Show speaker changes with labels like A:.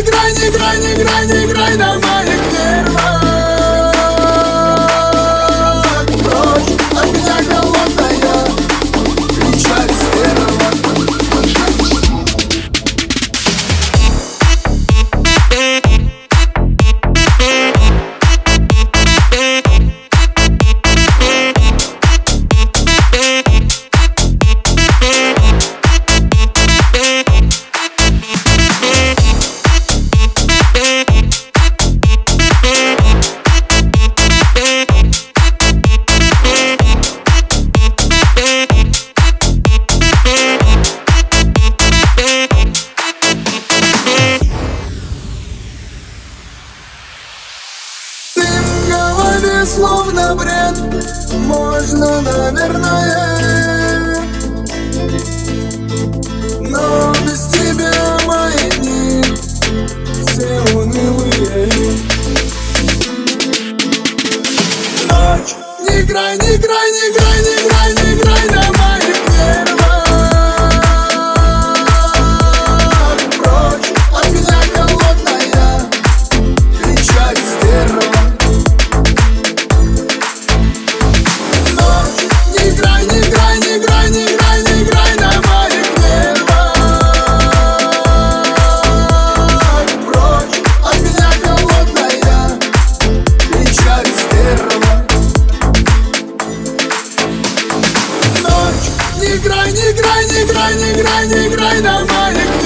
A: играй, не играй, не играй, не играй, не словно бред Можно, наверное. Но без тебя мои дни Все унылые. Ночь, не играй, не играй, играй, не играй, не играй, давай, играй.